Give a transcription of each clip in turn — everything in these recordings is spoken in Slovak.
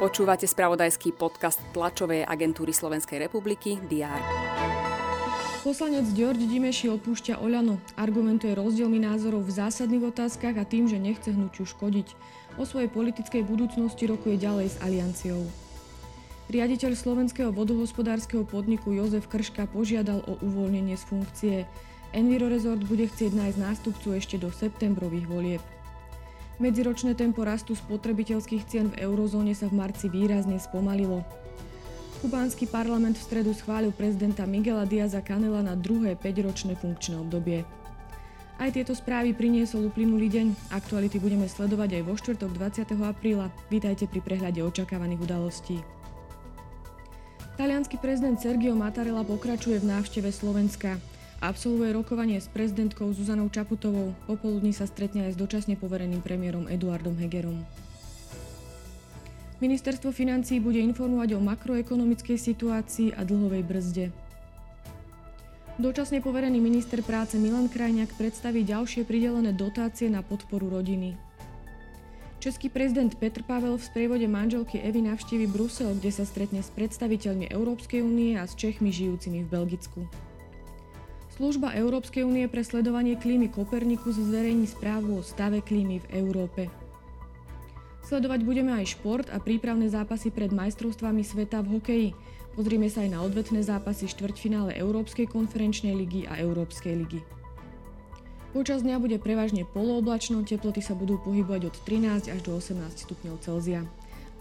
Počúvate spravodajský podcast tlačovej agentúry Slovenskej republiky DR. Poslanec Ďorď Dimeši opúšťa Oľano. Argumentuje rozdielmi názorov v zásadných otázkach a tým, že nechce hnutiu škodiť. O svojej politickej budúcnosti rokuje ďalej s Alianciou. Riaditeľ slovenského vodohospodárskeho podniku Jozef Krška požiadal o uvoľnenie z funkcie. Enviro Resort bude chcieť nájsť nástupcu ešte do septembrových volieb. Medziročné tempo rastu spotrebiteľských cien v eurozóne sa v marci výrazne spomalilo. Kubánsky parlament v stredu schválil prezidenta Miguela Diaza Canela na druhé 5-ročné funkčné obdobie. Aj tieto správy priniesol uplynulý deň. Aktuality budeme sledovať aj vo štvrtok 20. apríla. Vítajte pri prehľade očakávaných udalostí. Talianský prezident Sergio Mattarella pokračuje v návšteve Slovenska. Absolvuje rokovanie s prezidentkou Zuzanou Čaputovou. Popoludní sa stretne aj s dočasne povereným premiérom Eduardom Hegerom. Ministerstvo financií bude informovať o makroekonomickej situácii a dlhovej brzde. Dočasne poverený minister práce Milan Krajňák predstaví ďalšie pridelené dotácie na podporu rodiny. Český prezident Petr Pavel v sprievode manželky Evy navštívi Brusel, kde sa stretne s predstaviteľmi Európskej únie a s Čechmi žijúcimi v Belgicku. Služba Európskej únie pre sledovanie klímy Kopernikus zverejní správu o stave klímy v Európe. Sledovať budeme aj šport a prípravné zápasy pred majstrovstvami sveta v hokeji. Pozrieme sa aj na odvetné zápasy štvrťfinále Európskej konferenčnej ligy a Európskej ligy. Počas dňa bude prevažne polooblačno, teploty sa budú pohybovať od 13 až do 18 stupňov Celzia.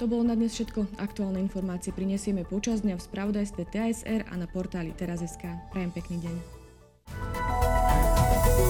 To bolo na dnes všetko. Aktuálne informácie prinesieme počas dňa v spravodajstve TSR a na portáli teraz.sk. Prajem pekný deň. Bye.